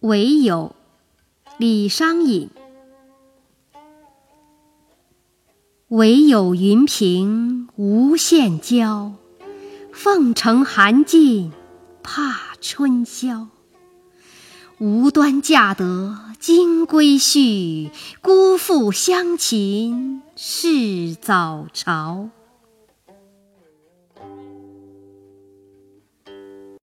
唯有李商隐唯有云平无限娇，凤城寒尽怕春宵。无端嫁得金龟婿，辜负乡情是早朝。